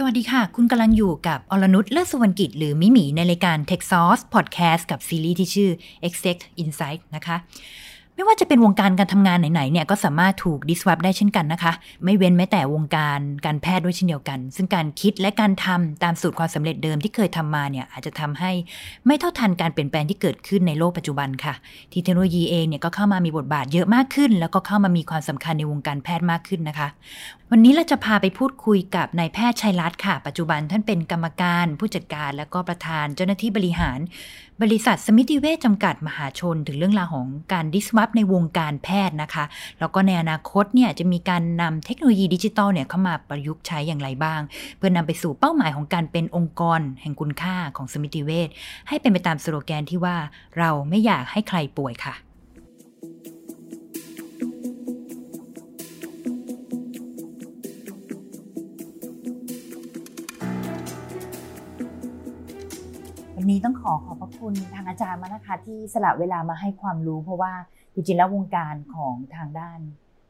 สวัสดีค่ะ คุณกำลังอยู่กับอรนุชเลิศสุวรรณกิจ หรือมิหมีในรายการ Tech Sauce Podcast กับซีรีส์ที่ชื่อ Exec Insight นะคะ ไม่ว่าจะเป็นวงการการทำงานไหนๆเนี่ยก็สามารถถูก disrupt ได้เช่นกันนะคะ ไม่เว้นแม้แต่วงการการแพทย์ด้วยเช่นเดียวกัน ซึ่งการคิดและการทำตามสูตรความสำเร็จเดิมที่เคยทำมาเนี่ยอาจจะทำให้ไม่เท่าทันการเปลี่ยนแปลงที่เกิดขึ้นในโลกปัจจุบันค่ะที่เทคโนโลยีเองเนี่ยก็เข้ามามีบทบาทเยอะมากขึ้น แล้วก็เข้ามามีความสำคัญในวงการแพทย์มากขึ้นนะคะ วันนี้เราจะพาไปพูดคุยกับนายแพทย์ชัยรัตน์ค่ะ ปัจจุบันท่านเป็นกรรมการ ผู้จัดการและก็ประธานเจ้าหน้าที่บริหาร บริษัทสมิติเวชจำกัดมหาชน ถึงเรื่องราวของการดิสวับในวงการแพทย์นะคะ แล้วก็ในอนาคตเนี่ยจะมีการนำเทคโนโลยีดิจิทัลเนี่ยเข้ามาประยุกต์ใช้อย่างไรบ้าง เพื่อนำไปสู่เป้าหมายของการเป็นองค์กร แห่งคุณค่าของสมิติเวชให้เป็นไปตามสโลแกนที่ว่าเราไม่อยากให้ใครป่วยค่ะ นนี้ต้องขอขอบพระคุณทางอาจารย์มากนะคะ ที่สละเวลามาให้ความรู้ เพราะว่าจริงๆแล้ววงการของทางด้าน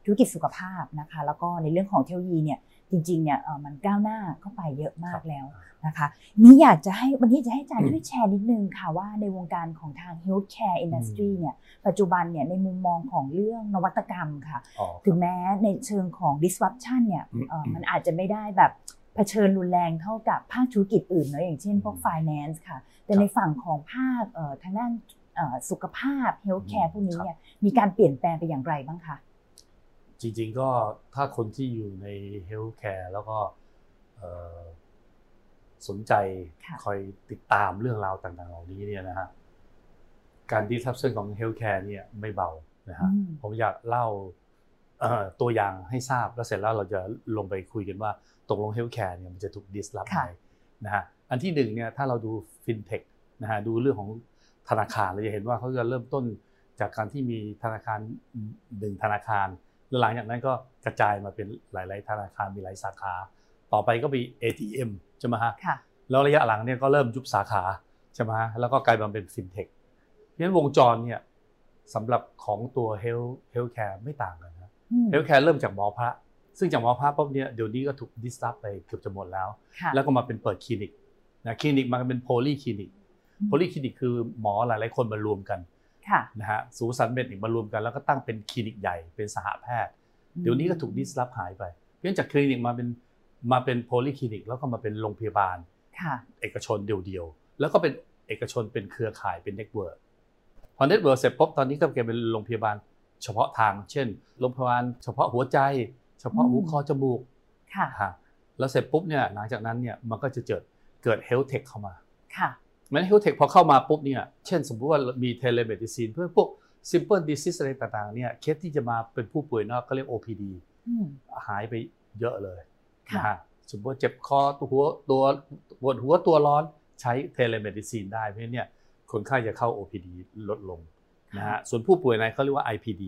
ธุรกิจสุขภาพนะคะ แล้วก็ในเรื่องของเทคโนโลยีเนี่ยจริงๆเนี่ยเอ่อมันก้าวหน้าเข้าไปเยอะมากแล้วนะคะ นี่อยากจะให้วันนี้จะให้อาจารย์ช่วยแชร์นิดนึงค่ะว่าในวงการของทาง healthcare industry เนี่ยปัจจุบันเนี่ยในมุมมองของเรื่องนวัตกรรมค่ะอ๋อถึงแม้ในเชิงของ disruption เนี่ยอืมเอ่อมันอาจจะไม่ได้แบบเผชิญรุนแรงเท่ากับภาคธุรกิจอื่นเนอะอย่างเช่นพวก finance ค่ะ แต่ในฝั่งของภาคเอ่อทางด้านเอ่อสุขภาพ healthcare พวกนี้เนี่ยมีการเปลี่ยนแปลงไปอย่างไรบ้างคะจริงๆก็ถ้าคนที่อยู่ใน healthcare แล้วก็เอ่อสนใจค่ะคอยติดตามเรื่องราวต่างๆเหล่านี้เนี่ยนะฮะการ disruption ของ healthcare เนี่ยไม่เบานะฮะอืมผมอยากเล่าเอ่อตัวอย่างให้ทราบแล้วเสร็จแล้วเราจะลงไปคุยกันว่า ตกลง healthcare เนี่ยมันจะถูก disrupt ไหมค่ะนะฮะอันที่หนึ่งเนี่ยถ้าเราดูฟินเทคนะฮะดูเรื่องของธนาคารเราจะเห็นว่าเขาจะเริ่มต้นจากการที่มีธนาคารหนึ่งธนาคารแล้วหลังจากนั้นก็กระจายมาเป็นหลาย ๆ ธนาคารมีหลายสาขา ต่อไปก็มี ATM ใช่ไหมฮะค่ะแล้วระยะหลังเนี่ยก็เริ่มยุบสาขาใช่ไหมฮะแล้วก็กลายมาเป็นฟินเทคเพราะฉะนั้นวงจรเนี่ยสำหรับของตัว health healthcare ไม่ต่างกันนะอืม healthcare เริ่มจากหมอพระ ซึ่งจากหมอพระปุ๊บเนี่ยเดี๋ยวนี้ก็ถูก disrupt ไปเกือบจะหมดแล้วค่ะแล้วก็มาเป็นเปิดคลินิกนะคลินิกมันเป็น polyclinic อืม polyclinic คือหมอหลายๆคนมารวมกันค่ะนะฮะสูสันเบ็ดอีกมารวมกันแล้วก็ตั้งเป็นคลินิกใหญ่เป็นสหแพทย์ เดี๋ยวนี้ก็ถูก disrupt หายไปเพราะฉะนั้นจากคลินิกมาเป็นมาเป็น polyclinic แล้วก็มาเป็นโรงพยาบาลค่ะเอกชนเดียวๆแล้วก็เป็นเอกชนเป็นเครือข่ายเป็น network พอ network เสร็จปุ๊บตอนนี้ก็กลายเป็นโรงพยาบาลเฉพาะทาง เช่นโรงพยาบาลเฉพาะหัวใจ เฉพาะหูอืมคอจมูกค่ะฮะแล้วเสร็จปุ๊บเนี่ยหลังจากนั้นเนี่ยมันก็จะเกิดเกิด health tech เข้ามาค่ะมัน health tech พอเข้ามาปุ๊บเนี่ยเช่นสมมุติว่ามี telemedicine เพื่อพวก simple disease อะไรต่างๆเนี่ยเคสที่จะมาเป็นผู้ป่วยนอกก็เรียก OPD อืมหายไปเยอะเลยค่ะนะฮะสมมติว่าเจ็บคอตัวหัวตัวปวดหัวตัวร้อนใช้ telemedicine ได้เพราะฉะนั้นเนี่ยคนไข้จะเข้า OPD ลดลงนะฮะส่วนผู้ป่วยในเขาเรียกว่า IPD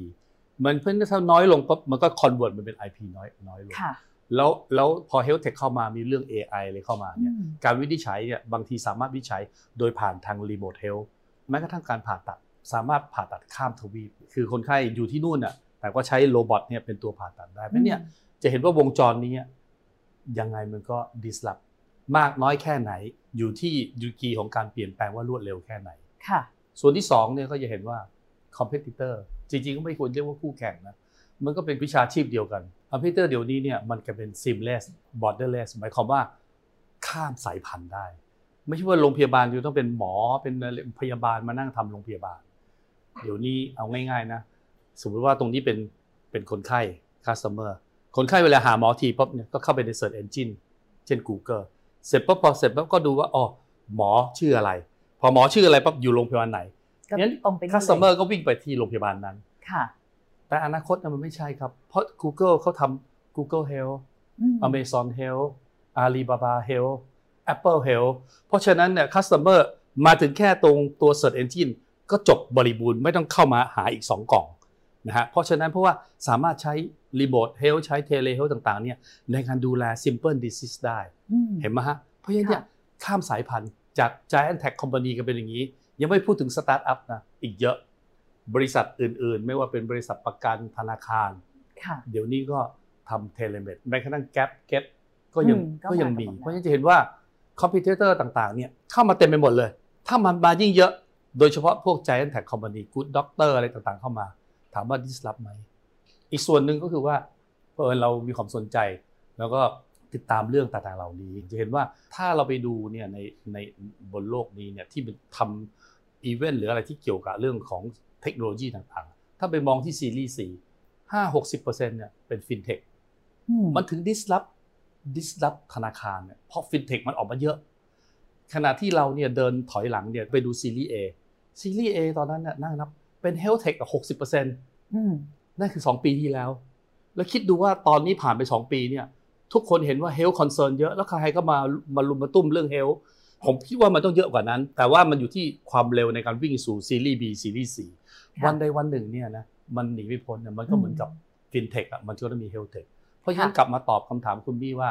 มันเพิ่งถ้าน้อยลงปุ๊บมันก็ convert มันเป็น IP น้อยน้อยลงค่ะแล้วแล้วพอ Health Tech เข้ามามีเรื่อง AI อะไรเข้ามาอืมเนี่ยการวินิจฉัยเนี่ยบางทีสามารถวินิจฉัยโดยผ่านทาง Remote Health แม้กระทั่งการผ่าตัดสามารถผ่าตัดข้ามทวีป คือคนไข้อยู่ที่นู่นน่ะแต่ก็ใช้โรบอทเนี่ยเป็นตัวผ่าตัดได้เพราะฉะนั้นเนี่ยจะเห็นว่าวงจรนี้ยังไงมันก็ดิสลอฟมากน้อยแค่ไหน อยู่ที่ดีกรีของการเปลี่ยนแปลงว่ารวดเร็วแค่ไหนค่ะส่วนที่สองเนี่ยก็จะเห็นว่า competitor จริงๆก็ไม่ควรเรียกว่าคู่แข่งนะมันก็เป็นวิชาชีพเดียวกัน competitor เดี๋ยวนี้เนี่ยมันจะเป็น seamless borderless หมายความว่าข้ามสายพันธุ์ได้ ไม่ใช่ว่าโรงพยาบาลอยู่ต้องเป็นหมอเป็นพยาบาลมานั่งทำโรงพยาบาล เดี๋ยวนี้เอาง่ายๆนะ สมมติว่าตรงนี้เป็นเป็นคนไข้ customer คนไข้เวลาหาหมอทีปุ๊บเนี่ยก็เข้าไปใน search engine เช่น Google เสร็จปุ๊บพอเสร็จปุ๊บก็ดูว่าอ๋อหมอชื่ออะไร พอหมอชื่ออะไรปั๊บอยู่โรงพยาบาลไหน ก็งั้นตรงไปนี่เลย customer ก็วิ่งไปที่โรงพยาบาลนั้นค่ะ แต่อนาคตน่ะมันไม่ใช่ครับ เพราะ Google เขาทำ Google Health อืม Amazon Health Alibaba Health Apple Health เพราะฉะนั้นเนี่ย customer มาถึงแค่ตรงตัว Search Engine ก็จบบริบูรณ์ไม่ต้องเข้ามาหาอีก 2 กล่องนะฮะเพราะฉะนั้นเพราะว่าสามารถใช้ Remote Health ใช้ Telehealth ต่างๆเนี่ยในการดูแล Simple Disease ได้อืมเห็นไหมฮะ เพราะฉะนั้นเนี่ยข้ามสายพันธุ์จาก Giant Tech Company กันเป็นอย่างนี้ ยังไม่พูดถึงสตาร์ทอัพนะอีกเยอะบริษัทอื่นๆ ไม่ว่าเป็นบริษัทประกันธนาคารค่ะเดี๋ยวนี้ก็ทำ telemed แม้กระทั่งแก๊ปเก็ตก็ยังอืมก็ก็ยังมากับมีแบบนั้นเพราะฉะนั้นจะเห็นว่า competitor ต่างๆเนี่ยเข้ามาเต็มไปหมดเลย ถ้ามันมายิ่งเยอะ โดยเฉพาะพวก Giant Tech Company Good Doctor อะไรต่างๆ เข้ามา ถามว่า disrupt ไหม อีกส่วนหนึ่งก็คือว่าเออเรามีความสนใจ แล้วก็ติดตามเรื่องต่างๆเหล่านี้ จะเห็นว่าถ้าเราไปดูเนี่ยในในบนโลกนี้เนี่ยที่มันทำ อีเวนต์หรืออะไรที่เกี่ยวกับเรื่องของเทคโนโลยีต่างๆ ถ้าไปมองที่ซีรีส์สี่ห้าหกสิบเปอร์เซ็นต์เนี่ยเป็นฟินเทคอืมมันถึง disrupt disrupt ธนาคารเนี่ยเพราะฟินเทคมันออกมาเยอะ ขณะที่เราเนี่ยเดินถอยหลังเนี่ยไปดูซีรีส์ A ซีรีส์ A ตอนนั้นน่ะนั่งนับเป็น health tech กับหกสิบเปอร์เซ็นต์อืมนั่นคือ2ปีที่แล้ว แล้วคิดดูว่าตอนนี้ผ่านไป2ปีเนี่ยทุกคนเห็นว่า health concern เยอะ แล้วใครก็มามาลุมมาตุ้มเรื่อง health ผมคิดว่ามันต้องเยอะกว่านั้น แต่ว่ามันอยู่ที่ความเร็วในการวิ่งสู่ซีรีส์ B ซีรีส์ C ค่ะวันใดวันหนึ่งเนี่ยนะมันหนีไม่พ้นเนี่ยมันก็เหมือนกับ fintech อะมันก็ต้องมี health tech เพราะฉะนั้นค่ะกลับมาตอบคำถามคุณบี้ว่า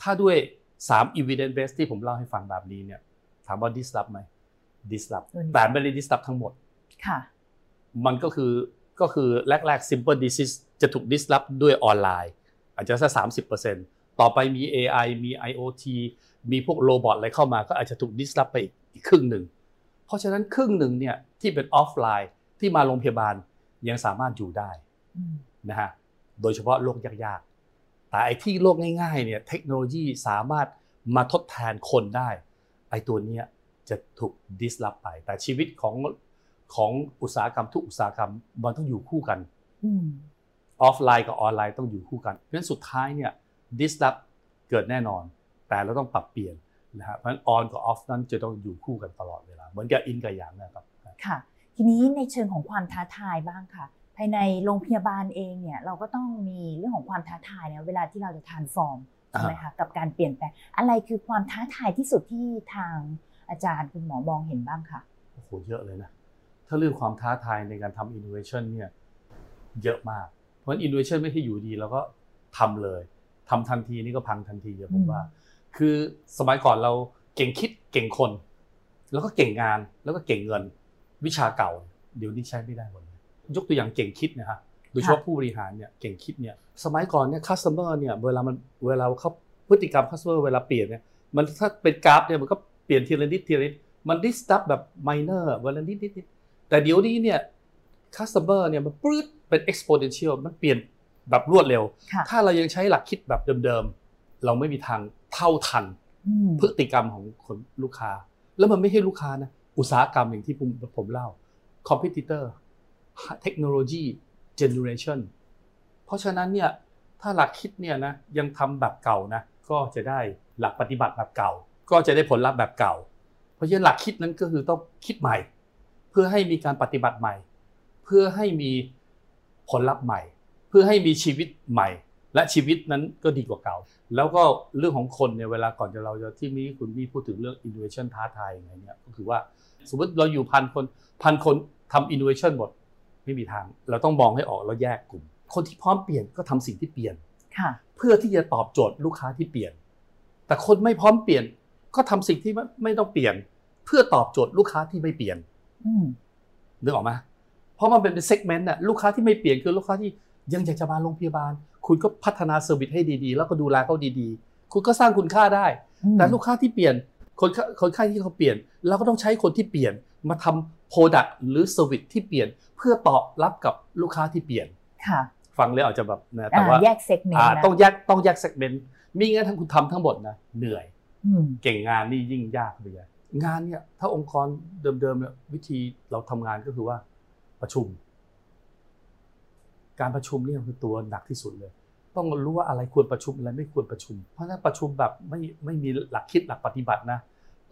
ถ้าด้วย 3 evidence base ที่ผมเล่าให้ฟังแบบนี้เนี่ยถามว่า disrupt ไหม disrupt แต่ไม่ได้ disrupt ทั้งหมดค่ะมันก็คือก็คือแรกๆ simple disease จะถูก disrupt ด้วยออนไลน์ อาจจะสักสามสิบเปอร์เซ็นต์ ต่อไปมี AI มี IoT มีพวก robot อะไรเข้ามาก็อาจจะถูก disrupt ไปอีกอีกครึ่งหนึ่ง เพราะฉะนั้นครึ่งหนึ่งเนี่ยที่เป็นออฟไลน์ที่มาโรงพยาบาลยังสามารถอยู่ได้อืมนะฮะ โดยเฉพาะโรคยากๆ แต่ไอ้ที่โรคง่ายๆเนี่ยเทคโนโลยีสามารถมาทดแทนคนได้ ไอ้ตัวเนี้ยจะถูก disrupt ไป แต่ชีวิตของของอุตสาหกรรมทุกอุตสาหกรรมมันต้องอยู่คู่กันอืมออฟไลน์กับออนไลน์ต้องอยู่คู่กัน เพราะฉะนั้นสุดท้ายเนี่ย disrupt เกิดแน่นอน แต่เราต้องปรับเปลี่ยนนะฮะเพราะฉะนั้น on กับ off นั้นจะต้องอยู่คู่กันตลอดเวลาเหมือนกับอินกับหยางนะครับค่ะ ทีนี้ในเชิงของความท้าทายบ้างค่ะ ภายในโรงพยาบาลเองเนี่ยเราก็ต้องมีเรื่องของความท้าทายเนี่ยเวลาที่เราจะ transform ใช่ไหมคะกับการเปลี่ยนแปลงอะไรคือความท้าทายที่สุดที่ทางอาจารย์คุณหมอมองเห็นบ้างคะโอ้โหเยอะเลยนะถ้าเรื่องความท้าทายในการทำ innovation เนี่ยเยอะมาก เพราะฉะนั้น innovation ไม่ใช่อยู่ดีแล้วก็ทำเลย ทำทันทีนี่ก็พังทันทีอะผมว่า คือสมัยก่อนเราเก่งคิดเก่งคน แล้วก็เก่งงานแล้วก็เก่งเงิน วิชาเก่า เดี๋ยวนี้ใช้ไม่ได้หมดเลยยกตัวอย่างเก่งคิดนะฮะโดยเฉพาะผู้บริหารเนี่ยเก่งคิดเนี่ยสมัยก่อนเนี่ย customer เนี่ยเวลามันเวลาเขาพฤติกรรม customer เวลาเปลี่ยนเนี่ยมันถ้าเป็นกราฟเนี่ยมันก็เปลี่ยนทีละนิดทีละนิดมัน disrupt แบบ minor เวลานิดนิดนิดแต่เดี๋ยวนี้เนี่ย customer เนี่ยมันปรื๊ดเป็น exponential มันเปลี่ยน แบบรวดเร็วค่ะถ้าเรายังใช้หลักคิดแบบเดิมๆ เราไม่มีทางเท่าทันอืมพฤติกรรมของคนลูกค้า แล้วมันไม่ใช่ลูกค้านะอุตสาหกรรมอย่างที่ผมผมเล่า competitor เทคโนโลยี generation เพราะฉะนั้นเนี่ยถ้าหลักคิดเนี่ยนะยังทำแบบเก่านะก็จะได้หลักปฏิบัติแบบเก่า ก็จะได้ผลลัพธ์แบบเก่า เพราะฉะนั้นหลักคิดนั้นก็คือต้องคิดใหม่ เพื่อให้มีการปฏิบัติใหม่ เพื่อให้มีผลลัพธ์ใหม่ เพื่อให้มีชีวิตใหม่ และชีวิตนั้นก็ดีกว่าเก่า แล้วก็เรื่องของคนเนี่ยเวลาก่อนจะเราจะที่มีคุณมี่พูดถึงเรื่อง innovation ท้าทายยังไงเนี่ยก็คือว่าสมมติเราอยู่พันคนพันคนทำ innovation หมดไม่มีทาง เราต้องมองให้ออกแล้วแยกกลุ่ม คนที่พร้อมเปลี่ยนก็ทำสิ่งที่เปลี่ยนค่ะเพื่อที่จะตอบโจทย์ลูกค้าที่เปลี่ยน แต่คนไม่พร้อมเปลี่ยนก็ทำสิ่งที่ไม่ไม่ต้องเปลี่ยน เพื่อตอบโจทย์ลูกค้าที่ไม่เปลี่ยนอืมนึกออกไหมเพราะมันเป็น segment น่ะลูกค้าที่ไม่เปลี่ยนคือลูกค้าที่ ยังอยากจะมาโรงพยาบาล คุณก็พัฒนา service ให้ดีๆ แล้วก็ดูแลเขาดีๆ คุณก็สร้างคุณค่าได้ แต่ลูกค้าที่เปลี่ยนคนไข้คนไข้ที่เขาเปลี่ยนเราก็ต้องใช้คนที่เปลี่ยนมาทำ product หรือ service ที่เปลี่ยน เพื่อตอบรับกับลูกค้าที่เปลี่ยนค่ะฟังแล้วอาจจะแบบนะแต่อ่าว่าแยก segment นะต้องแยกต้องแยก segment มิงั้นถ้าคุณทำทั้งหมดนะเหนื่อยอืมเก่งงานนี่ยิ่งยากไปใหญ่งานเนี่ยถ้าองค์กรเดิมๆเนี่ยวิธีเราทำงานก็คือว่าประชุม การประชุมเนี่ยคือตัวหนักที่สุดเลย ต้องรู้ว่าอะไรควรประชุมอะไรไม่ควรประชุม เพราะถ้าประชุมแบบไม่ไม่มีหลักคิดหลักปฏิบัตินะ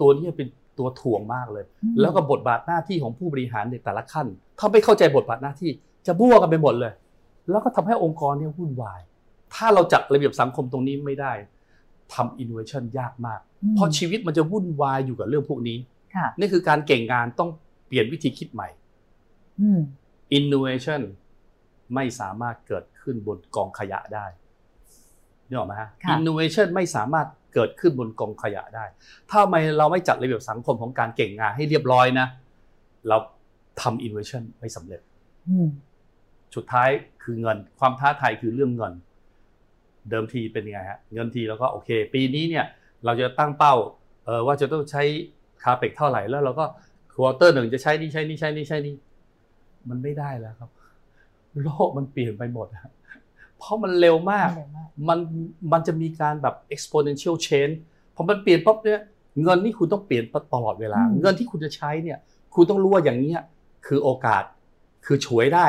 ตัวนี้เป็นตัวถ่วงมากเลยอืมแล้วก็บทบาทหน้าที่ของผู้บริหารในแต่ละขั้น ถ้าไม่เข้าใจบทบาทหน้าที่จะบ้วกันไปหมดเลย แล้วก็ทำให้องค์กรเนี่ยวุ่นวาย ถ้าเราจัดระเบียบสังคมตรงนี้ไม่ได้ทำอินโนเวชันยากมากอืมเพราะชีวิตมันจะวุ่นวายอยู่กับเรื่องพวกนี้ค่ะนี่คือการเก่งงานต้องเปลี่ยนวิธีคิดใหม่อืม innovation ไม่สามารถเกิดขึ้นบนกองขยะได้นี่ออกไหมฮะค่ะ innovation ไม่สามารถเกิดขึ้นบนกองขยะได้ ถ้าไม่เราไม่จัดระเบียบสังคมของการเก่งงานให้เรียบร้อยนะ เราทำ innovation ไม่สำเร็จอืมสุดท้ายคือเงิน ความท้าทายคือเรื่องเงิน เดิมทีเป็นยังไงฮะ เงินทีแล้วก็โอเค ปีนี้เนี่ย เราจะตั้งเป้าเออว่าจะต้องใช้คาเปกเท่าไหร่แล้วเราก็ควอเตอร์หนึ่งจะใช้นี่ใช้นี่ใช้นี่ใช้นี่มันไม่ได้แล้วครับ โลกมันเปลี่ยนไปหมดฮะเพราะมันเร็วมากเร็วมาก มันมันจะมีการแบบ exponential change พอมันเปลี่ยนปั๊บเนี่ยเงินนี่คุณต้องเปลี่ยนตลอดเวลาอืมเงินที่คุณจะใช้เนี่ยคุณต้องรู้ว่าอย่างเนี้ยคือโอกาสคือฉวยได้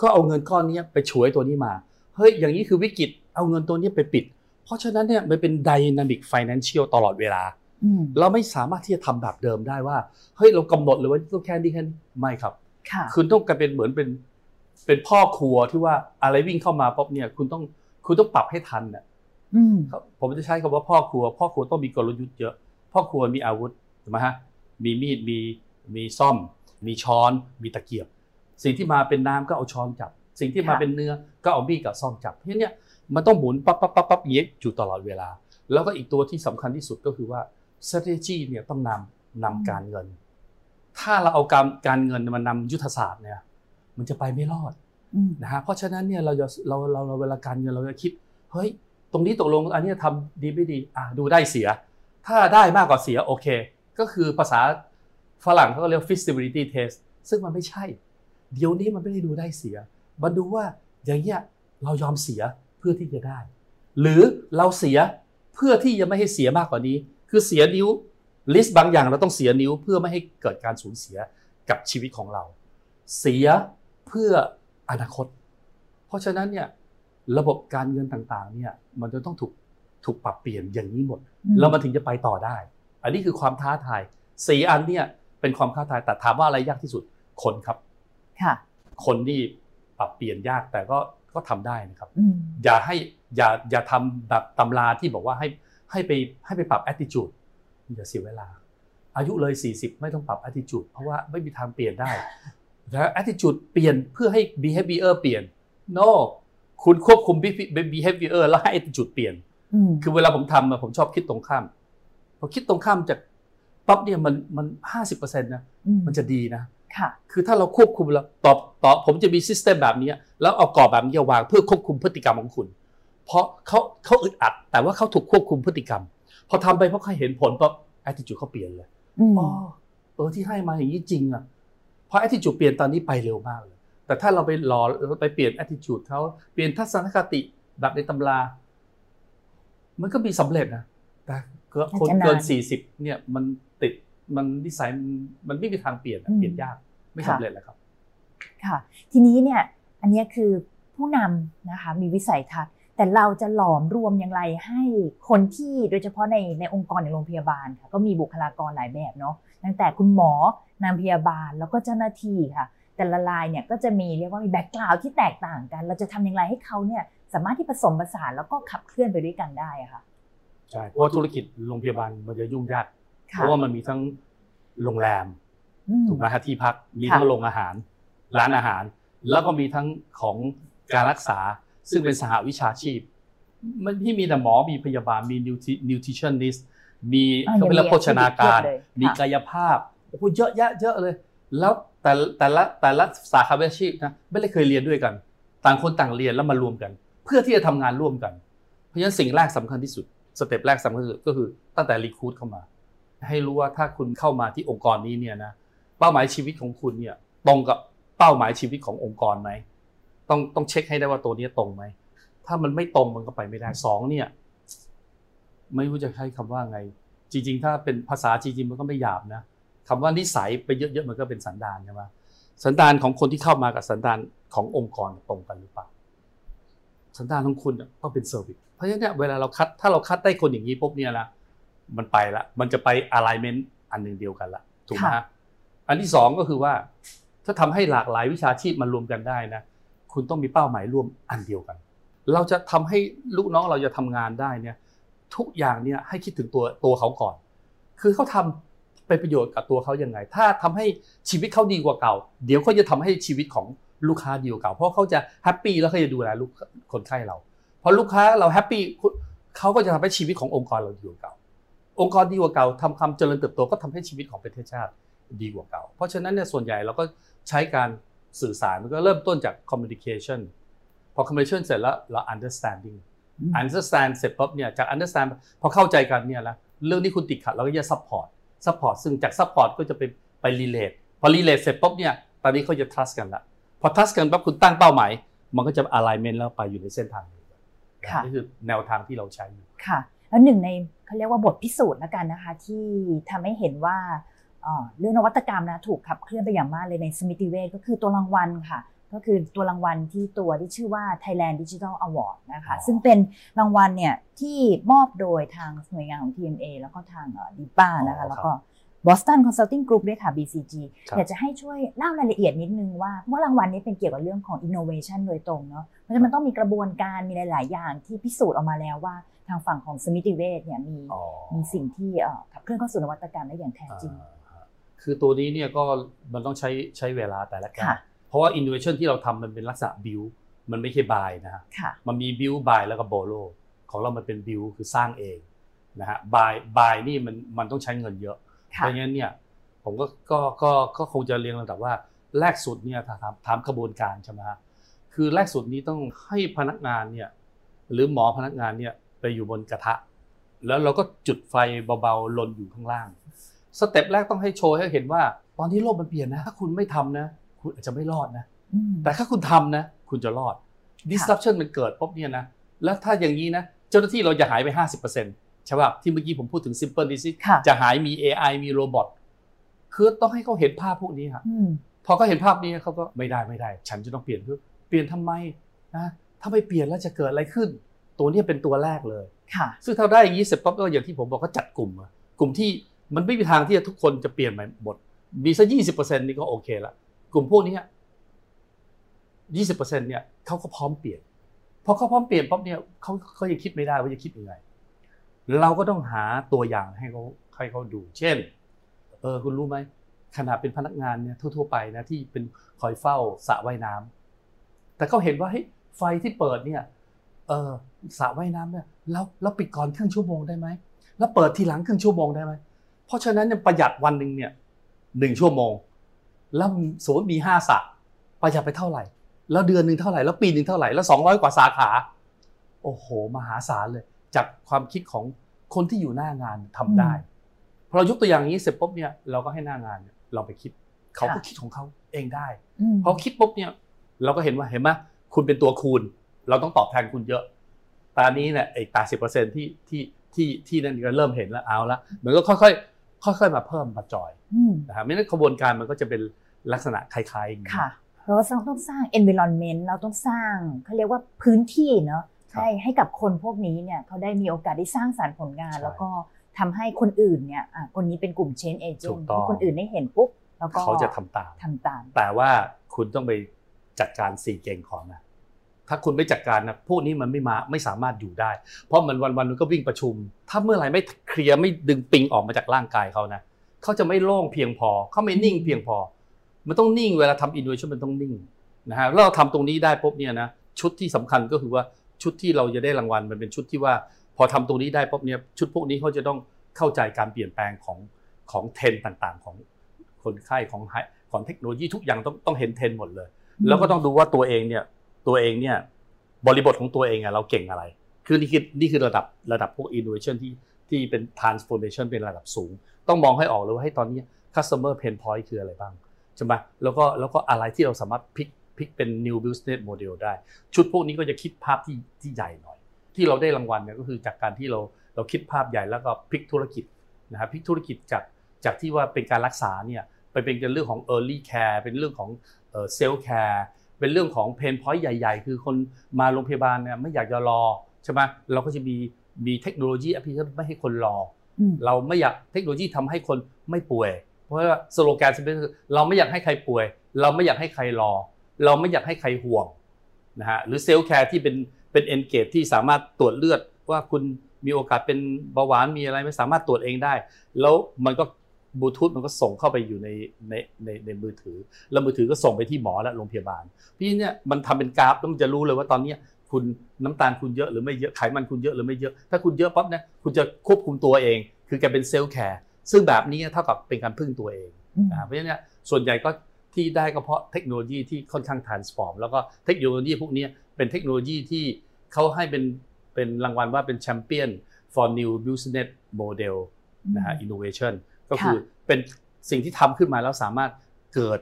ก็เอาเงินก้อนเนี้ยไปฉวยตัวนี้มาเฮ้ยอย่างนี้คือวิกฤตเอาเงินตัวนี้ไปปิด เพราะฉะนั้นเนี่ยมันเป็น dynamic financial ตลอดเวลาอืมเราไม่สามารถที่จะทำแบบเดิมได้ว่าเฮ้ยเรากำหนดเลยว่าต้องแค่นี้แค่นี้ไม่ครับค่ะคุณต้องกลายเป็นเหมือนเป็น เป็นพ่อครัวที่ว่าอะไรวิ่งเข้ามาปุ๊บเนี่ยคุณต้องคุณต้องปรับให้ทันน่ะอืมครับผมจะใช้คำว่าพ่อครัว พ่อครัวต้องมีกลยุทธ์เยอะ พ่อครัวมีอาวุธถูกไหมฮะมีมีดมีมีซ่อม มีช้อน มีตะเกียบ สิ่งที่มาเป็นน้ำก็เอาช้อนจับ สิ่งที่มาค่ะเป็นเนื้อก็เอามีดกับซ่อมจับเพราะฉะนั้นเนี่ยมันต้องหมุนปั๊บปั๊บปั๊บปั๊บอย่างเงี้ยอยู่ตลอดเวลา แล้วก็อีกตัวที่สำคัญที่สุดก็คือว่า strategy เนี่ยต้องนำนำการเงิน ถ้าเราเอาการการเงินมานำยุทธศาสตร์เนี่ย มันจะไปไม่รอดอืมนะฮะเพราะฉะนั้นเนี่ยเราจะเราเราเราเวลาการเงินเราจะคิดเฮ้ยตรงนี้ตกลงอันนี้ทำดีไม่ดีอะดูได้เสีย ถ้าได้มากกว่าเสียโอเค ก็คือภาษาฝรั่งเขาก็เรียก feasibility test ซึ่งมันไม่ใช่ เดี๋ยวนี้มันไม่ได้ดูได้เสีย มันดูว่าอย่างเงี้ยเรายอมเสียเพื่อที่จะได้ หรือเราเสียเพื่อที่จะไม่ให้เสียมากกว่านี้ คือเสียนิ้วลิสต์บางอย่างเราต้องเสียนิ้วเพื่อไม่ให้เกิดการสูญเสียกับชีวิตของเรา เสีย เพื่ออนาคต เพราะฉะนั้นเนี่ยระบบการเงินต่างๆเนี่ยมันจะต้องถูกถูกปรับเปลี่ยนอย่างนี้หมด แล้วมันถึงจะไปต่อได้ อันนี้คือความท้าทายสี่อันเนี่ยเป็นความท้าทายแต่ถามว่าอะไรยากที่สุดคนครับค่ะคนนี่ปรับเปลี่ยนยากแต่ก็ก็ทำได้นะครับอืมอย่าให้อย่าอย่าทำแบบตำราที่บอกว่าให้ให้ไปให้ไปปรับ attitude อย่าเสียเวลา อายุเลย 40 ไม่ต้องปรับ attitude เพราะว่าไม่มีทางเปลี่ยนได้ แต่ attitude เปลี่ยนเพื่อให้ behavior เปลี่ยน no คุณควบคุม behavior แล้วให้ attitude เปลี่ยนอืมคือเวลาผมทำอะผมชอบคิดตรงข้าม พอคิดตรงข้ามจากปั๊บเนี่ยมันมันห้าสิบเปอร์เซ็นต์นะอืมมันจะดีนะ ค่ะ คือถ้าเราควบคุมแล้วต่อต่อผมจะมีซิสเต็มแบบนี้ แล้วเอากรอบแบบนี้วางเพื่อควบคุมพฤติกรรมของคุณ เพราะเขาเขาอึดอัด แต่ว่าเขาถูกควบคุมพฤติกรรม พอทำไปเพราะเขาเห็นผลปั๊บ attitude เขาเปลี่ยนเลยอืมอ๋อเออที่ให้มาอย่างนี้จริงอะ เพราะ attitude เปลี่ยนตอนนี้ไปเร็วมากเลย แต่ถ้าเราไปหลอไปเปลี่ยน attitude เขาเปลี่ยนทัศนคติแบบในตำรา มันก็มีสำเร็จนะแต่เกินคนเกินสี่สิบเนี่ยมันติดมันนิสัยมันมันไม่มีทางเปลี่ยนอะเปลี่ยนยากไม่สำเร็จแล้วครับ ค่ะ ทีนี้เนี่ยอันเนี้ยคือผู้นำนะคะมีวิสัยทัศน์แต่เราจะหลอมรวมอย่างไรให้คนที่โดยเฉพาะในในองค์กรในโรงพยาบาลค่ะก็มีบุคลากรหลายแบบเนาะ ตั้งแต่คุณหมอนางพยาบาลแล้วก็เจ้าหน้าที่ค่ะ แต่ละรายเนี่ยก็จะมีเรียกว่ามีแบ็กกราวด์ที่แตกต่างกัน เราจะทำอย่างไรให้เขาเนี่ยสามารถที่ผสมผสานแล้วก็ขับเคลื่อนไปด้วยกันได้อะค่ะใช่เพราะว่าธุรกิจโรงพยาบาลมันจะยุ่งยากเพค่ะราะว่ามันมีทั้งโรงแรมอืมถูกไหมฮะที่พักมีค่ะทั้งโรงอาหาร ร้านอาหาร แล้วก็มีทั้งของการรักษาซึ่งเป็นสหวิชาชีพ มันที่มีแต่หมอมีพยาบาลมีนิวทริชั่นนิส มีอ่าเขาเป็นยังมีโภชนาการ activity เพียบเลยมีค่ะกายภาพโอ้โหเยอะแยะเยอะเลย แล้วแต่แต่ละแต่ละสาขาวิชาชีพนะไม่ได้เคยเรียนด้วยกัน ต่างคนต่างเรียนแล้วมารวมกัน เพื่อที่จะทำงานร่วมกัน เพราะฉะนั้นสิ่งแรกสำคัญที่สุดสเต็ปแรกสำคัญที่สุดก็คือตั้งแต่รีคูดเข้ามา ให้รู้ว่าถ้าคุณเข้ามาที่องค์กรนี้เนี่ยนะเป้าหมายชีวิตของคุณเนี่ยตรงกับเป้าหมายชีวิตขององค์กรไหมต้องต้องเช็คให้ได้ว่าตัวนี้ตรงไหมถ้ามันไม่ตรงมันก็ไปไม่ได้สองเนี่ย ไม่รู้จะใช้คำว่าไง จริง ๆ ถ้าเป็นภาษาจริงๆมันก็ไม่หยาบนะคำว่านิสัยไปเยอะๆมันก็เป็นสันดานใช่ไหมสันดานของคนที่เข้ามากับสันดานขององค์กรตรงกันหรือเปล่าสันดานของคุณเนี่ยต้องเป็นเซอร์วิสเพราะฉะนั้นเนี่ยเวลาเราคัดถ้าเราคัดได้คนอย่างนี้ปุ๊บเนี่ยนะมันไปละมันจะไป alignment อันหนึ่งเดียวกันละถูกไหมฮะอันที่สองก็คือว่า ถ้าทำให้หลากหลายวิชาชีพมันรวมกันได้นะคุณต้องมีเป้าหมายร่วมอันเดียวกัน เราจะทำให้ลูกน้องเราจะทำงานได้เนี่ย ทุกอย่างเนี่ยให้คิดถึงตัวตัวเขาก่อน คือเขาทำเป็นประโยชน์กับตัวเขายังไง ถ้าทำให้ชีวิตเขาดีกว่าเก่า เดี๋ยวก็จะทำให้ชีวิตของลูกค้าดีกว่าเก่า เพราะเขาจะ happy แล้วเขาจะดูแลลูกคนไข้เรา พอลูกค้าเรา happy เขาก็จะทำให้ชีวิตขององค์กรเราดีกว่าเก่า องค์กรดีกว่าเก่าทำความเจริญเติบโตก็ทำให้ชีวิตของประเทศชาติดีกว่าเก่า เพราะฉะนั้นเนี่ยส่วนใหญ่เราก็ใช้การสื่อสารมันก็เริ่มต้นจาก communication พอ communication เสร็จแล้วเรา understanding understand เสร็จปุ๊บเนี่ยจาก understand พอเข้าใจกันเนี่ยแล้วเรื่องที่คุณติดขัดเราก็จะ support support ซึ่งจาก support ก็จะไปไป relate พอ relate เสร็จปุ๊บเนี่ยตอนนี้เขาจะ trust กันละพอ trust กันปั๊บคุณตั้งเป้าหมายมันก็จะ alignment แล้วไปอยู่ในเส้นทางนี้นี่คือแนวทางที่เราใช้อยู่ค่ะ แล้วหนึ่งในเขาเรียกว่าบทพิสูจน์แล้วกันนะคะ ที่ทำให้เห็นว่าเรื่องนวัตกรรมนะถูกขับเคลื่อนไปอย่างมากเลยในสมิติเวชก็คือตัวรางวัลค่ะ ก็คือตัวรางวัลที่ตัวที่ชื่อว่า Thailand Digital Award นะคะ ซึ่งเป็นรางวัลเนี่ยที่มอบโดยทางหน่วยงานของ TMA แล้วก็ทางดีป้านะคะ แล้วก็ Boston Consulting Group ด้วยค่ะ BCG อยากจะให้ช่วยเล่ารายละเอียดนิดนึงว่าว่ารางวัลนี้เป็นเกี่ยวกับเรื่องของ innovation โดยตรงเนาะ เพราะฉะนั้นมันต้องมีกระบวนการมีหลาย ๆ อย่างที่พิสูจน์ออกมาแล้วว่าทางฝั่งของสมิติเวชเนี่ยมีมีสิ่งที่ขับเคลื่อนเข้าสู่นวัตกรรมได้อย่างแท้จริง คือตัวนี้เนี่ยก็มันต้องใช้ใช้เวลาแต่ละการเพ ราะว่า innovation ที่เราทำมันเป็นลักษณะ build มันไม่ใช่ buy นะฮะมันมี build buy แล้วก็ borrow ของเรามันเป็น build คือสร้างเองนะฮะ buy buy นี่มันมันต้องใช้เงินเยอะเพราะงั้นเนี่ยผมก็ก็ก็ก็คงจะเรียงลำดับว่าแรกสุดเนี่ยถามถามกระบวนการใช่ไหมฮะคือแรกสุดนี้ต้องให้พนักงานเนี่ยหรือหมอพนักงานเนี่ยไปอยู่บนกระทะ แล้วเราก็จุดไฟเบาๆลนอยู่ข้างล่าง สเต็ปแรกต้องให้โชว์ให้เห็นว่า ตอนที่โลกมันเปลี่ยนนะ ถ้าคุณไม่ทำนะ คุณอาจจะไม่รอดนะ แต่ถ้าคุณทำนะ คุณจะรอด disruption มันเกิดปุ๊บเนี่ยนะ แล้วถ้าอย่างนี้นะ เจ้าหน้าที่เราจะหายไป 50%ใช่ป่ะที่เมื่อกี้ผมพูดถึง simple disease จะหายมี AI มีโรบอทคือต้องให้เขาเห็นภาพพวกนี้ครับพอเขาเห็นภาพนี้เขาก็ไม่ได้ไม่ได้ ฉันจะต้องเปลี่ยนคือเปลี่ยนทำไมนะถ้าไม่เปลี่ยนแล้วจะเกิดอะไรขึ้น ตัวนี้เป็นตัวแรกเลยค่ะ ซึ่งถ้าได้อย่างนี้เสร็จปุ๊บก็อย่างที่ผมบอกก็จัดกลุ่มกลุ่มที่มันไม่มีทางที่ทุกคนจะเปลี่ยนใหม่หมดมีสักยี่สิบเปอร์เซ็นต์นี่ก็โอเคละ กลุ่มพวกนี้ยี่สิบเปอร์เซ็นต์เนี่ยเขาก็พร้อมเปลี่ยนพอเขาพร้อมเปลี่ยนปั๊บเนี่ยเขาเขายังคิดไม่ได้ว่าจะคิดยังไง เราก็ต้องหาตัวอย่างให้เขาให้เขาดู เช่น เออคุณรู้ไหมขณะเป็นพนักงานเนี่ยทั่ว ๆ ไปนะที่เป็นคอยเฝ้าสระว่ายน้ำแต่เขาเห็นว่าเฮ้ยไฟที่เปิดเนี่ยเออสระว่ายน้ำเนี่ยเราเราปิดก่อนครึ่งชั่วโมงได้ไหมแล้วเปิดทีหลังครึ่งชั่วโมงได้ไหมเพราะฉะนั้นเนี่ยประหยัดวันหนึ่งเนี่ยหนึ่งชั่วโมง แล้วสมมติมีห้าสระประหยัดไปเท่าไหร่ แล้วเดือนหนึ่งเท่าไหร่ แล้วปีหนึ่งเท่าไหร่ แล้วสองร้อยกว่าสาขา โอ้โห มหาศาลเลย จากความคิดของคนที่อยู่หน้างานทำได้ พอเรายกตัวอย่างนี้เสร็จปุ๊บเนี่ยเราก็ให้หน้างานเนี่ยเราไปคิด เขาก็คิดของเขาเองได้พอคิดปุ๊บเนี่ย เราก็เห็นว่าเห็นไหมคุณเป็นตัวคูณ เราต้องตอบแทนคุณเยอะ ตอนนี้เนี่ยไอ้แปดสิบเปอร์เซ็นที่ที่ที่ที่นั่นก็เริ่มเห็นแล้วเอาละเหมือนก็ค่อย ค่อยๆมาเพิ่มมาจอยนะครับไม่นั้นกระบวนการมันก็จะเป็นลักษณะคล้ายๆค่ะเราต้องสร้าง environment เราต้องสร้างเขาเรียกว่าพื้นที่เนาะให้ให้กับคนพวกนี้เนี่ยเขาได้มีโอกาสได้สร้างสารรค์ผลงาน แล้วก็ทำให้คนอื่นเนี่ยคนนี้เป็นกลุ่ม change agent ที่คนอื่นได้เห็นปุ๊บแล้วก็เขาจะทำตามทำตาม แต่ว่าคุณต้องไปจัดการสี่เก่งของนะ ถ้าคุณไม่จัดการนะพวกนี้มันไม่มาไม่สามารถอยู่ได้ เพราะมันวันวันมันก็วิ่งประชุม ถ้าเมื่อไหร่ไม่เคลียร์ไม่ดึงปิงออกมาจากร่างกายเขานะเขาจะไม่โล่งเพียงพอเขาไม่นิ่งเพียงพอ มันต้องนิ่งเวลาทำอินโนเวชั่นมันต้องนิ่งนะฮะแล้วเราทำตรงนี้ได้ปุ๊บเนี่ยนะชุดที่สำคัญก็คือว่าชุดที่เราจะได้รางวัลมันเป็นชุดที่ว่า พอทำตรงนี้ได้ปุ๊บเนี่ยชุดพวกนี้เขาจะต้องเข้าใจการเปลี่ยนแปลงของของเทรนต่างๆ ของคนไข้ของของเทคโนโลยีทุกอย่างต้องต้องเห็นเทรนหมดเลย แล้วก็ต้องดูว่าตัวเองเนี่ย ตัวเองเนี่ยบริบทของตัวเองอะเราเก่งอะไร คือนี่คือนี่คือระดับระดับพวก innovation ที่ที่เป็น transformation เป็นระดับสูง ต้องมองให้ออกเลยว่าให้ตอนนี้ customer pain point คืออะไรบ้างใช่ไหมแล้วก็แล้วก็อะไรที่เราสามารถพลิกพลิกเป็น new business model ได้ ชุดพวกนี้ก็จะคิดภาพที่ที่ใหญ่หน่อย ที่เราได้รางวัลเนี่ยก็คือจากการที่เราเราคิดภาพใหญ่แล้วก็พลิกธุรกิจนะครับพลิกธุรกิจจากจากที่ว่าเป็นการรักษาเนี่ยไปเป็นเรื่องของ early care เป็นเรื่องของ self care เป็นเรื่องของเพนพอยต์ใหญ่ ๆ คือคนมาโรงพยาบาลเนี่ยไม่อยากจะรอใช่ไหมเราก็จะมีมีเทคโนโลยีอภิเษกไม่ให้คนรอ เราไม่อยากเทคโนโลยีทำให้คนไม่ป่วย เพราะว่าสโลแกนสเปนคือเราไม่อยากให้ใครป่วย เราไม่อยากให้ใครรอ เราไม่อยากให้ใครห่วงนะฮะหรือ self care ที่เป็นเป็น engage ที่สามารถตรวจเลือดว่าคุณมีโอกาสเป็นเบาหวานมีอะไรไม่สามารถตรวจเองได้ แล้วมันก็ บลูทูธมันก็ส่งเข้าไปอยู่ในในในในมือถือ แล้วมือถือก็ส่งไปที่หมอและโรงพยาบาล พี่เนี่ยมันทำเป็นกราฟแล้วมันจะรู้เลยว่าตอนเนี้ยคุณน้ำตาลคุณเยอะหรือไม่เยอะไขมันคุณเยอะหรือไม่เยอะ ถ้าคุณเยอะปั๊บเนี่ยคุณจะควบคุมตัวเอง คือแกเป็นเซลล์แคร์ซึ่งแบบนี้เท่ากับเป็นการพึ่งตัวเองอืมอ่าเพราะฉะนั้นเนี่ยส่วนใหญ่ก็ที่ได้ก็เพราะเทคโนโลยีที่ค่อนข้าง transform แล้วก็เทคโนโลยีพวกเนี้ยเป็นเทคโนโลยีที่เขาให้เป็นเป็นรางวัลว่าเป็นแชมเปี้ยน for new business model นะฮะ innovation ก็คือเป็นสิ่งที่ทำขึ้นมาแล้วสามารถเกิด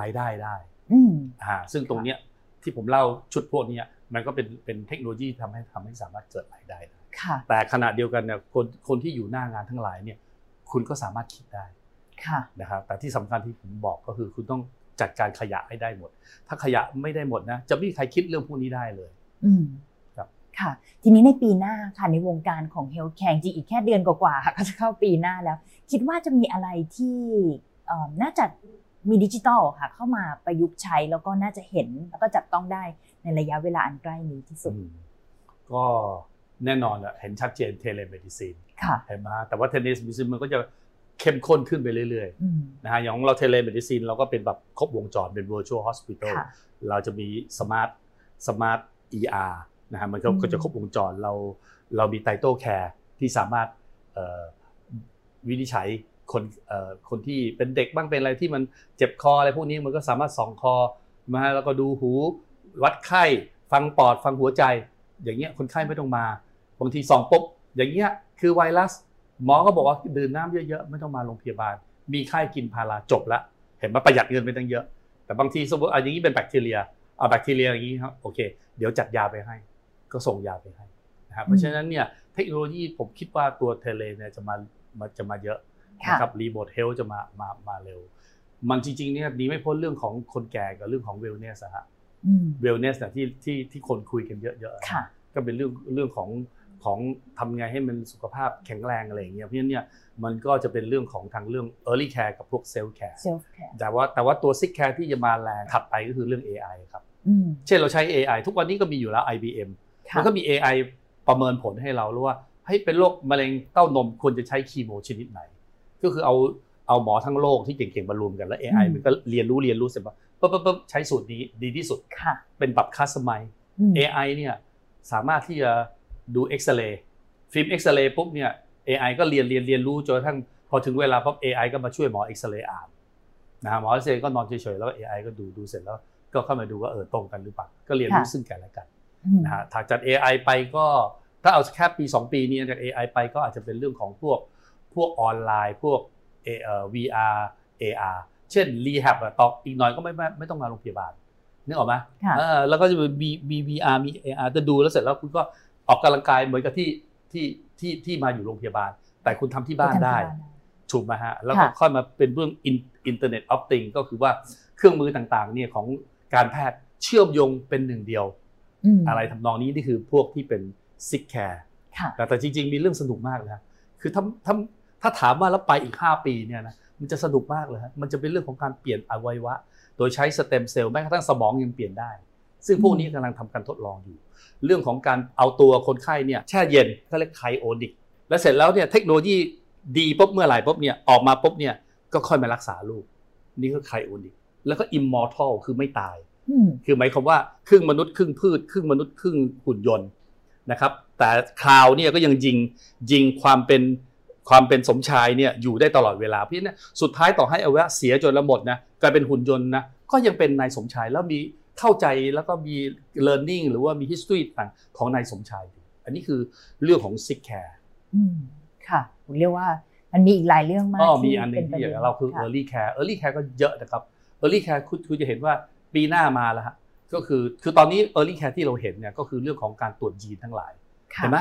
รายได้ได้อืมอ่าซึ่งตรงเนี้ยที่ผมเล่าชุดพวกเนี้ยมันก็เป็นเป็นเทคโนโลยีทำให้ทำให้สามารถเกิดรายได้ได้ค่ะแต่ขณะเดียวกันเนี่ยคนคนที่อยู่หน้างานทั้งหลายเนี่ย คุณก็สามารถคิดได้ค่ะนะครับแต่ที่สำคัญที่ผมบอกก็คือคุณต้องจัดการขยะให้ได้หมด ถ้าขยะไม่ได้หมดนะ จะไม่มีใครคิดเรื่องพวกนี้ได้เลยอืม ครับค่ะ ทีนี้ในปีหน้าค่ะในวงการของเฮลท์แคร์จริงๆอีกแค่เดือนกว่าๆค่ะก็จะเข้าปีหน้าแล้ว คิดว่าจะมีอะไรที่เอ่อน่าจะมีดิจิทัลค่ะ เข้ามาประยุกต์ใช้แล้วก็น่าจะเห็นแล้วก็จับต้องได้ในระยะเวลาอันใกล้นี้ที่สุดอืมก็แน่นอนแหละเห็นชัดเจน telemedicine ค่ะเห็นไหมฮะแต่ว่า telemedicine มันก็จะเข้มข้นขึ้นไปเรื่อยอืมๆนะฮะอย่างของเรา telemedicine เราก็เป็นแบบครบวงจรเป็น virtual hospital ค่ะเราจะมี smart smart ER นะฮะมันก็อืมก็จะครบวงจรเราเรามี TytoCare ที่สามารถเอ่อวินิจฉัยคนเอ่อคนที่เป็นเด็กบ้างเป็นอะไรที่มันเจ็บคออะไรพวกนี้มันก็สามารถส่องคอมาแล้วก็ดูหูวัดไข้ฟังปอดฟังหัวใจ อย่างเงี้ยคนไข้ไม่ต้องมาบางทีส่องปุ๊บอย่างเงี้ยคือไวรัส หมอก็บอกว่าดื่มน้ำเยอะๆไม่ต้องมาโรงพยาบาล มีไข้กินพาราจบละเห็นไหมประหยัดเงินไปตั้งเยอะ แต่บางทีสมมติอันนี้เป็นแบคทีเรียเอาแบคทีเรียอย่างนี้ครับโอเค เดี๋ยวจัดยาไปให้ ก็ส่งยาไปให้นะครับเพราะฉะนั้นเนี่ยเทคโนโลยีผมคิดว่าตัว tele เนี่ยจะมามาจะมาเยอะค่ะนะครับ remote health จะมามามาเร็ว มันจริงๆเนี่ยดีไม่พ้นเรื่องของคนแก่กับเรื่องของ wellness อะฮะอืม wellness เนี่ยที่ที่ที่คนคุยกันเยอะๆอะค่ะก็เป็นเรื่องเรื่องของของทำไงให้มันสุขภาพแข็งแรงอะไรอย่างเงี้ยเพราะฉะนั้นเนี่ยมันก็จะเป็นเรื่องของทางเรื่อง early care กับพวก self care self care แต่ว่าแต่ว่าตัว sick care ที่จะมาแรงถัดไปก็คือเรื่อง AI ครับอืมเช่นเราใช้ AI ทุกวันนี้ก็มีอยู่แล้ว IBM ค่ะ มันก็มี AI ประเมินผลให้เรารู้ว่าให้เป็นโรคมะเร็งเต้านมควรจะใช้คีโมชนิดไหน ก็คือเอาเอาหมอทั้งโลกที่เก่งๆมารวมกันแล้ว AI มันก็เรียนรู้เรียนรู้เสร็จปั๊บปั๊บปั๊บปั๊บใช้สูตรนี้ดีที่สุดค่ะเป็นแบบ customize อืม AI เนี่ยสามารถที่จะดูเอ็กซเรย์ฟิล์มเอ็กซเรย์ปุ๊บเนี่ย AI ก็เรียนเรียนเรียนรู้จนกระทั่งพอถึงเวลาปุ๊บ AI ก็มาช่วยหมอเอ็กซเรย์อ่านนะฮะหมอเอ็กซเรย์ก็นอนเฉยๆแล้วก็ AI ก็ดูดูเสร็จแล้วก็เข้ามาดูว่าเออตรงกันหรือเปล่าก็เรียนรู้ค่ะซึ่งกันและกันอืม นะฮะถ้าจาก AI ไปก็ถ้าเอาแค่ปี 2 ปีนี้จาก AI ไปก็อาจจะเป็นเรื่องของพวกพวกออนไลน์ พวกเอ่อ VR AR เช่น Rehab อะตอกอีกหน่อยก็ไม่ไม่ไม่ต้องมาโรงพยาบาลนึกออกไหมค่ะเออแล้วก็จะมีมี VR มี AR จะดูแล้วเสร็จแล้วคุณก็ออกกำลังกายเหมือนกับที่ที่ที่ที่มาอยู่โรงพยาบาล แต่คุณทำที่บ้านได้ถูกไหมฮะแล้วก็ค่ะค่อยมาเป็นเรื่องอินเทอร์เน็ตออฟติงก็คือว่าเครื่องมือต่างๆเนี่ยของการแพทย์เชื่อมโยงเป็นหนึ่งเดียวม อะไรทำนองนี้นี่คือพวกที่เป็น sick care ค่ะแต่แต่จริง ๆ มีเรื่องสนุกมากนะคือถ้าถ้าถ้าถามว่าแล้วไปอีก 5 ปีเนี่ยนะมันจะสนุกมากเลยฮะมันจะเป็นเรื่องของการเปลี่ยนอวัยวะ โดยใช้สเต็มเซลล์แม้กระทั่งสมองยังเปลี่ยนได้ ซึ่งพวกนี้กำลังทำการทดลองอยู่ เรื่องของการเอาตัวคนไข้เนี่ยแช่เย็นเขาเรียก cryonic แล้วเสร็จแล้วเนี่ยเทคโนโลยีดีปุ๊บเมื่อไหร่ปุ๊บเนี่ยออกมาปุ๊บเนี่ยก็ค่อยมารักษาลูก นี่ก็ cryonicแล้วก็อิมมอร์ทัลคือไม่ตายอืม คือหมายความว่าครึ่งมนุษย์ครึ่งพืช ครึ่งมนุษย์ครึ่งหุ่นยนต์นะครับ แต่คราวเนี่ยก็ยังยิงยิงความเป็นความเป็นสมชายเนี่ยอยู่ได้ตลอดเวลาเพราะฉะนั้นสุดท้ายต่อให้อวัยวะเสียจนละหมดนะกลายเป็นหุ่นยนต์นะก็ยังเป็นนายสมชายแล้วมีเข้าใจแล้วก็มี learning หรือว่ามี history ต่างของนายสมชายอยู่อันนี้คือเรื่องของ sick care อืมค่ะผมเรียกว่ามันมีอีกหลายเรื่องมากก็มีที่อันหนึงป็ที่ปะอด็ย่างเราคือะ early care early care ก็เยอะนะครับ early care คุณคุณจะเห็นว่า ปีหน้ามาแล้วฮะก็คือคือตอนนี้ early care ที่เราเห็นเนี่ยก็คือเรื่องของการตรวจยีนทั้งหลายค่ะเห็นไหม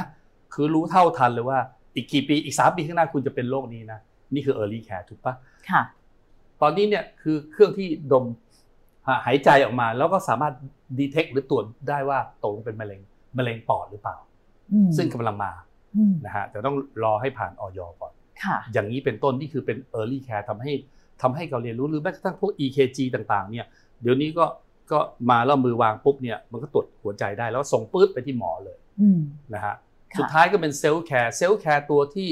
คือรู้เท่าทันเลยว่าอีกกี่ปีอีกสามปีข้างหน้าคุณจะเป็นโรคนี้นะนี่คือ early care ถูกปะค่ะ ตอนนี้เนี่ยคือเครื่องที่ดมหาหายใจออกมา แล้วก็สามารถ detect หรือตรวจได้ว่าตกลงเป็นมะเร็งมะเร็งปอดหรือเปล่าอืมซึ่งกำลังมาอืมนะฮะแต่ต้องรอให้ผ่านอย. ก่อนค่ะอย่างนี้เป็นต้นนี่คือเป็น early care ทำให้ทำให้เราเรียนรู้หรือแม้กระทั่งพวก EKG ต่างๆ เนี่ย เดี๋ยวนี้ก็ก็มาแล้วมือวางปุ๊บเนี่ยมันก็ตรวจหัวใจได้แล้วส่งปื๊ดไปที่หมอเลยอืมนะฮะค่ะสุดท้ายก็เป็น self care self care ตัวที่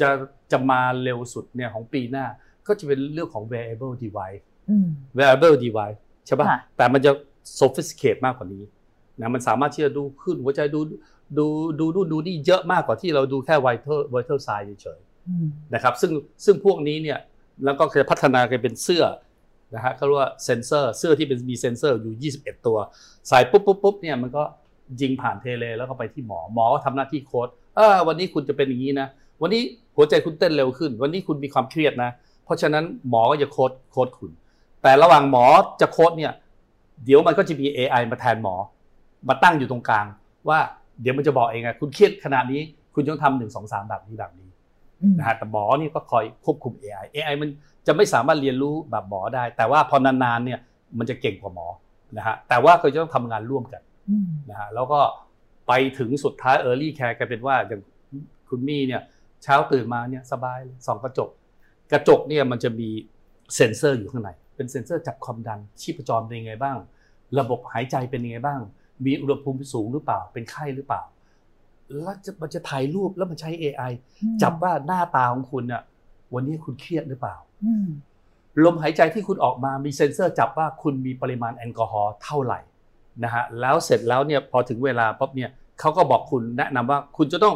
จะจะมาเร็วสุดเนี่ยของปีหน้าก็จะเป็นเรื่องของ wearable device อืม wearable device ใช่ปะค่ะแต่มันจะ sophisticate มากกว่านี้นะมันสามารถที่จะดูคลื่นหัวใจดูดูดูดูดูนี่เยอะมากกว่าที่เราดูแค่ vital vital sign เฉยอืมๆนะครับซึ่งซึ่งพวกนี้เนี่ยแล้วก็จะพัฒนากันเป็นเสื้อ นะฮะเขาเรียกว่าเซนเซอร์เสื้อที่เป็นมีเซนเซอร์อยู่ 21 ตัว ใส่ปุ๊บปุ๊บปุ๊บเนี่ยมันก็ยิงผ่าน tele แล้วก็ไปที่หมอหมอก็ทำหน้าที่โค้ชเออวันนี้คุณจะเป็นอย่างนี้นะ วันนี้หัวใจคุณเต้นเร็วขึ้น วันนี้คุณมีความเครียดนะ เพราะฉะนั้นหมอก็จะโค้ชโค้ชคุณ แต่ระหว่างหมอจะโค้ดเนี่ยเดี๋ยวมันก็จะมี AI มาแทนหมอ มาตั้งอยู่ตรงกลาง ว่าเดี๋ยวมันจะบอกเองอะคุณเครียดขนาดนี้คุณต้องทำหนึ่งสองสามแบบนี้แบบนี้ นะฮะแต่หมอนี่ก็คอยควบคุม AI AI มันจะไม่สามารถเรียนรู้แบบหมอได้ แต่ว่าพอนานๆเนี่ยมันจะเก่งกว่าหมอนะฮะแต่ว่าก็จะต้องทำงานร่วมกันอืมนะฮะแล้วก็ไปถึงสุดท้าย Early Care กลายเป็นว่าอย่างคุณมี่เนี่ยเช้าตื่นมาเนี่ยสบายเลยส่องกระจก กระจกเนี่ยมันจะมีเซ็นเซอร์อยู่ข้างใน เป็นเซ็นเซอร์จับความดันชีพจรเป็นยังไงบ้าง ระบบหายใจเป็นยังไงบ้าง มีอุณหภูมิสูงหรือเปล่าเป็นไข้หรือเปล่า แล้วจะมันจะถ่ายรูปแล้วมันใช้ AI จับว่าหน้าตาของคุณน่ะวันนี้คุณเครียดหรือเปล่าอืมลมหายใจที่คุณออกมามีเซ็นเซอร์จับว่าคุณมีปริมาณแอลกอฮอล์เท่าไหร่นะฮะแล้วเสร็จแล้วเนี่ยพอถึงเวลาปั๊บเนี่ยเขาก็บอกคุณแนะนำว่าคุณจะต้อง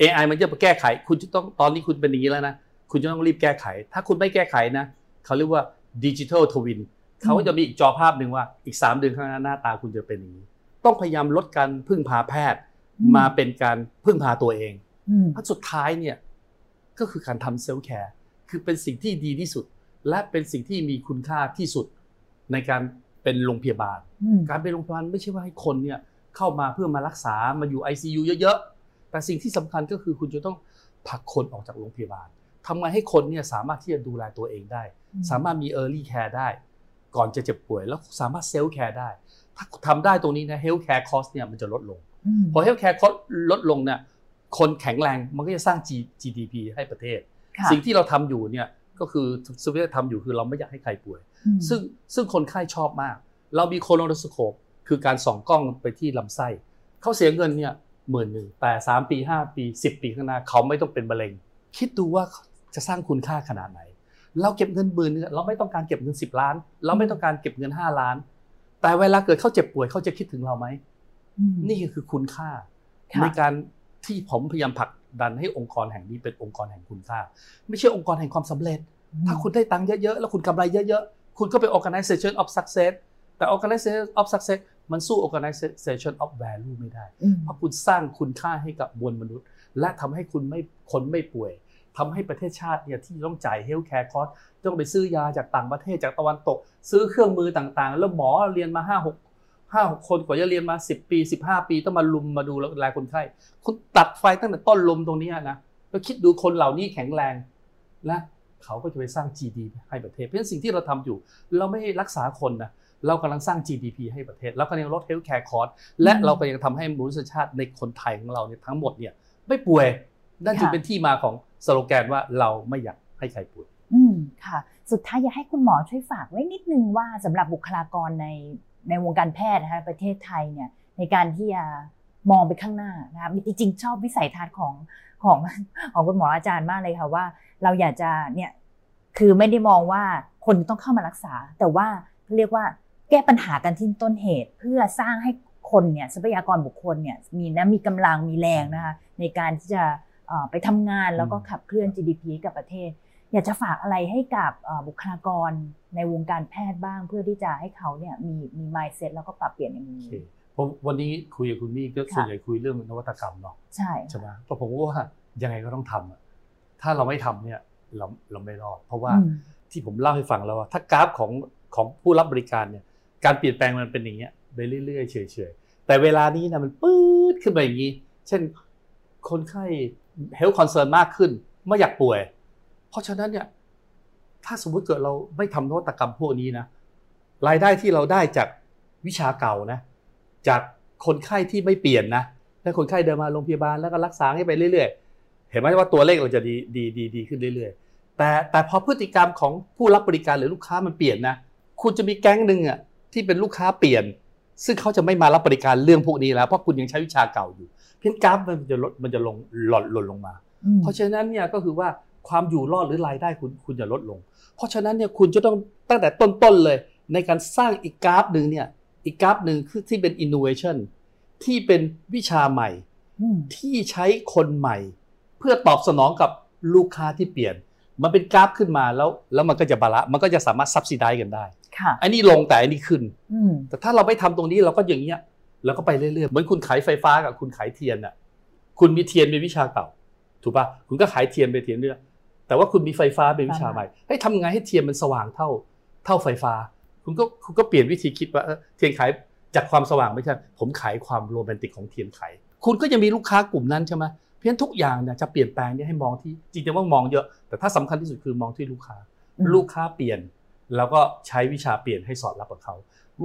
AI มันจะมาแก้ไข คุณจะต้องตอนนี้คุณเป็นอย่างนี้แล้วนะคุณจะต้องรีบแก้ไข ถ้าคุณไม่แก้ไขนะเขาเรียกว่าดิจิทัลทวินเขาก็จะมีอีกจอภาพหนึ่งว่าอีก 3 เดือนข้างหน้าหน้าตาคุณจะเป็นอย่างนี้ ต้องพยายามลดการพึ่งพาแพทย์ มาเป็นการพึ่งพาตัวเองอืมเพราะสุดท้ายเนี่ยก็คือการทำเซลล์แคร์คือเป็นสิ่งที่ดีที่สุด และเป็นสิ่งที่มีคุณค่าที่สุดในการเป็นโรงพยาบาลอืมการเป็นโรงพยาบาลไม่ใช่ว่าให้คนเนี่ยเข้ามาเพื่อมารักษามาอยู่ ICU เยอะๆ แต่สิ่งที่สำคัญก็คือคุณจะต้องผลักคนออกจากโรงพยาบาลทำไงให้คนเนี่ยสามารถที่จะดูแลตัวเองได้ สามารถมี early care ได้ ก่อนจะเจ็บป่วยแล้วสามารถ self care ได้ ถ้าทำได้ตรงนี้นะ health care cost เนี่ยมันจะลดลง อืมพอ health care cost ลดลงเนี่ยคนแข็งแรงมันก็จะสร้าง G- GDP ให้ประเทศค่ะสิ่งที่เราทำอยู่เนี่ยก็คือสวิตทำอยู่คือเราไม่อยากให้ใครป่วยอืมซึ่งซึ่งคนไข้ชอบมาก เรามีโคโลนสโคปคือการส่องกล้องไปที่ลำไส้เขาเสียเงินเนี่ยหมื่นหนึ่งแต่3ปี5ปี10ปีข้างหน้าเขาไม่ต้องเป็นมะเร็ง คิดดูว่าจะสร้างคุณค่าขนาดไหน เราเก็บเงินหมื่นนึงเราไม่ต้องการเก็บเงิน10ล้าน เราไม่ต้องการเก็บเงิน5ล้าน แต่เวลาเกิดเขาเจ็บป่วยเขาจะคิดถึงเราไหมอืม นี่คือคุณค่าค่ะในการที่ผมพยายามผลักดันให้องค์กรแห่งนี้เป็นองค์กรแห่งคุณค่า ไม่ใช่องค์กรแห่งความสำเร็จ ถ้าคุณได้ตังค์เยอะๆ แล้วคุณกำไรเยอะๆ คุณก็เป็น organization of success แต่ organization of success มันสู้ organization of value ไม่ได้อืมเพราะคุณสร้างคุณค่าให้กับมวลมนุษย์ และทำให้คุณไม่คนไม่ป่วยทำให้ประเทศชาติเนี่ยที่ต้องจ่าย health care cost ต้องไปซื้อยาจากต่างประเทศจากตะวันตก ซื้อเครื่องมือต่างๆ แล้วหมอเรียนมา 5 6 5 6คนกว่าจะเรียนมา10ปี15ปีต้องมาลุมมาดูแลคนไข้คุณตัดไฟตั้งแต่ต้นลมตรงเนี้ยนะแล้วคิดดูคนเหล่านี้แข็งแรงและเขาก็จะไปสร้าง GDP ให้ประเทศ เพราะฉะนั้นสิ่งที่เราทำอยู่ เราไม่ได้รักษาคนนะเรากำลังสร้าง GDP ให้ประเทศ แล้วก็ยังลด healthcare cost และเราก็ยังทำให้มนุษยชาติในคนไทยของเราเนี่ยทั้งหมดเนี่ยไม่ป่วยนั่นจึงค่ะเป็นที่มาของสโลแกนว่าเราไม่อยากให้ใครป่วยอืมค่ะ สุดท้ายอยากให้คุณหมอช่วยฝากไว้นิดนึงว่าสำหรับบุคลากรใน ในวงการแพทย์นะคะประเทศไทยเนี่ยในการที่จะมองไปข้างหน้านะคะจริงๆชอบวิสัยทัศน์ของของของคุณหมออาจารย์มากเลยค่ะว่า เราอยากจะเนี่ยคือไม่ได้มองว่าคนต้องเข้ามารักษา แต่ว่าเรียกว่าแก้ปัญหากันที่ต้นเหตุ เพื่อสร้างให้คนเนี่ยทรัพยากรบุคคลเนี่ยมีนะมีกำลังมีแรงนะคะในการที่จะไปทำงานแล้วก็ขับเคลื่อน GDP กับประเทศ อยากจะฝากอะไรให้กับบุคลากร ในวงการแพทย์บ้างเพื่อที่จะให้เขาเนี่ยมีมี mindset แล้วก็ปรับเปลี่ยนในมุมโอเคนี้ผมวันนี้คุยกับคุณมี่ก็ค่ะส่วนใหญ่คุยเรื่องนวัตกรรมเนาะใช่ใช่ไหมเพราะผมว่ายังไงก็ต้องทำอะถ้าเราไม่ทำเนี่ยเราเราไม่รอดเพราะว่าอืมที่ผมเล่าให้ฟังแล้วว่าถ้ากราฟของของผู้รับบริการเนี่ยการเปลี่ยนแปลงมันเป็นอย่างเงี้ยไปเรื่อยๆเฉยๆแต่เวลานี้นะมันปื๊ดขึ้นไปอย่างนี้ เช่นคนไข้ health concern มากขึ้นไม่อยากป่วย เพราะฉะนั้นเนี่ย ถ้าสมมุติเกิดเราไม่ทำนวัตกรรมพวกนี้นะรายได้ที่เราได้จากวิชาเก่านะจากคนไข้ที่ไม่เปลี่ยนนะแล้วคนไข้เดินมาโรงพยาบาลแล้วก็รักษาให้ไปเรื่อย ๆ เห็นไหมว่าตัวเลขเราจะดีดีดีดีขึ้นเรื่อย ๆ แต่แต่พอพฤติกรรมของผู้รับบริการหรือลูกค้ามันเปลี่ยนนะคุณจะมีแก๊งหนึ่งอะที่เป็นลูกค้าเปลี่ยน ซึ่งเขาจะไม่มารับบริการเรื่องพวกนี้แล้วเพราะคุณยังใช้วิชาเก่าอยู่ เพี้ยนกราฟมันจะลดมันจะลงหล่นหล่นลงมา เพราะฉะนั้นเนี่ยก็คือว่า ความอยู่รอดหรือรายได้คุณคุณจะลดลง เพราะฉะนั้นเนี่ยคุณจะต้องตั้งแต่ต้นๆเลย ในการสร้างอีกกราฟหนึ่งเนี่ยอีกกราฟหนึ่งคือที่เป็น innovation ที่เป็นวิชาใหม่ ที่ใช้คนใหม่ เพื่อตอบสนองกับลูกค้าที่เปลี่ยน มันเป็นกราฟขึ้นมาแล้ว แล้วมันก็จะบาละมันก็จะสามารถซับซิได้กันได้ค่ะอันนี้ลงแต่อันนี้ขึ้นอืมแต่ถ้าเราไม่ทำตรงนี้เราก็อย่างเงี้ยแล้วก็ไปเรื่อยๆเหมือนคุณขายไฟฟ้ากับคุณขายเทียนอะคุณมีเทียนเป็นวิชาเก่าถูกปะคุณก็ขายเทียนไปเทียนเรื่อย แต่ว่าคุณมีไฟฟ้าเป็นวิชาใหม่เฮ้ยทำไงให้เทียนมันสว่างเท่าเท่าไฟฟ้า คุณก็คุณก็เปลี่ยนวิธีคิดว่าเออเทียนขายจากความสว่างไม่ใช่ ผมขายความโรแมนติกของเทียนไข คุณก็ยังมีลูกค้ากลุ่มนั้นใช่ไหมเพราะฉะนั้นทุกอย่างเนี่ยจะเปลี่ยนแปลงเนี่ยให้มองที่จริงๆว่ามองเยอะ แต่ถ้าสำคัญที่สุดคือมองที่ลูกค้าอืมลูกค้าเปลี่ยนแล้วก็ใช้วิชาเปลี่ยนให้สอดรับกับเขา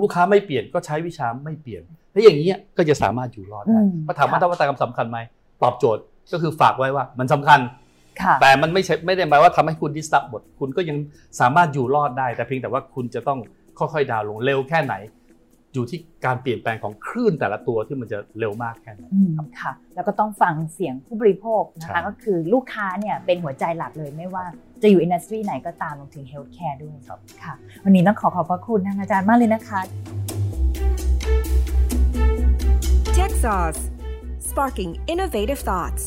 ลูกค้าไม่เปลี่ยนก็ใช้วิชาไม่เปลี่ยนถ้าอย่างนี้ยก็จะสามารถอยู่รอดได้อืมพอถามว่าค่ะนวัตกรรมสำคัญไหมตอบโจทย์ก็คือฝากไว้ว่ามันสำคัญค่ะ แต่มันไม่ใช่ไม่ได้หมายว่าทำให้คุณดิสตับหมดคุณก็ยังสามารถอยู่รอดได้ แต่เพียงแต่ว่าคุณจะต้องค่อยๆดาวน์ลงเร็วแค่ไหน อยู่ที่การเปลี่ยนแปลงของคลื่นแต่ละตัวที่มันจะเร็วมากแค่ไหนอืมค่ะ แล้วก็ต้องฟังเสียงผู้บริโภคนะใช่คะก็คือลูกค้าเนี่ยเป็นหัวใจหลักเลยไม่ว่าจะอยู่ industry ไหนก็ตามรวมถึง healthcare ด้วยครับค่ะ วันนี้ต้องขอขอบพระคุณทางอาจารย์มากเลยนะคะ Techsauce Sparking Innovative Thoughts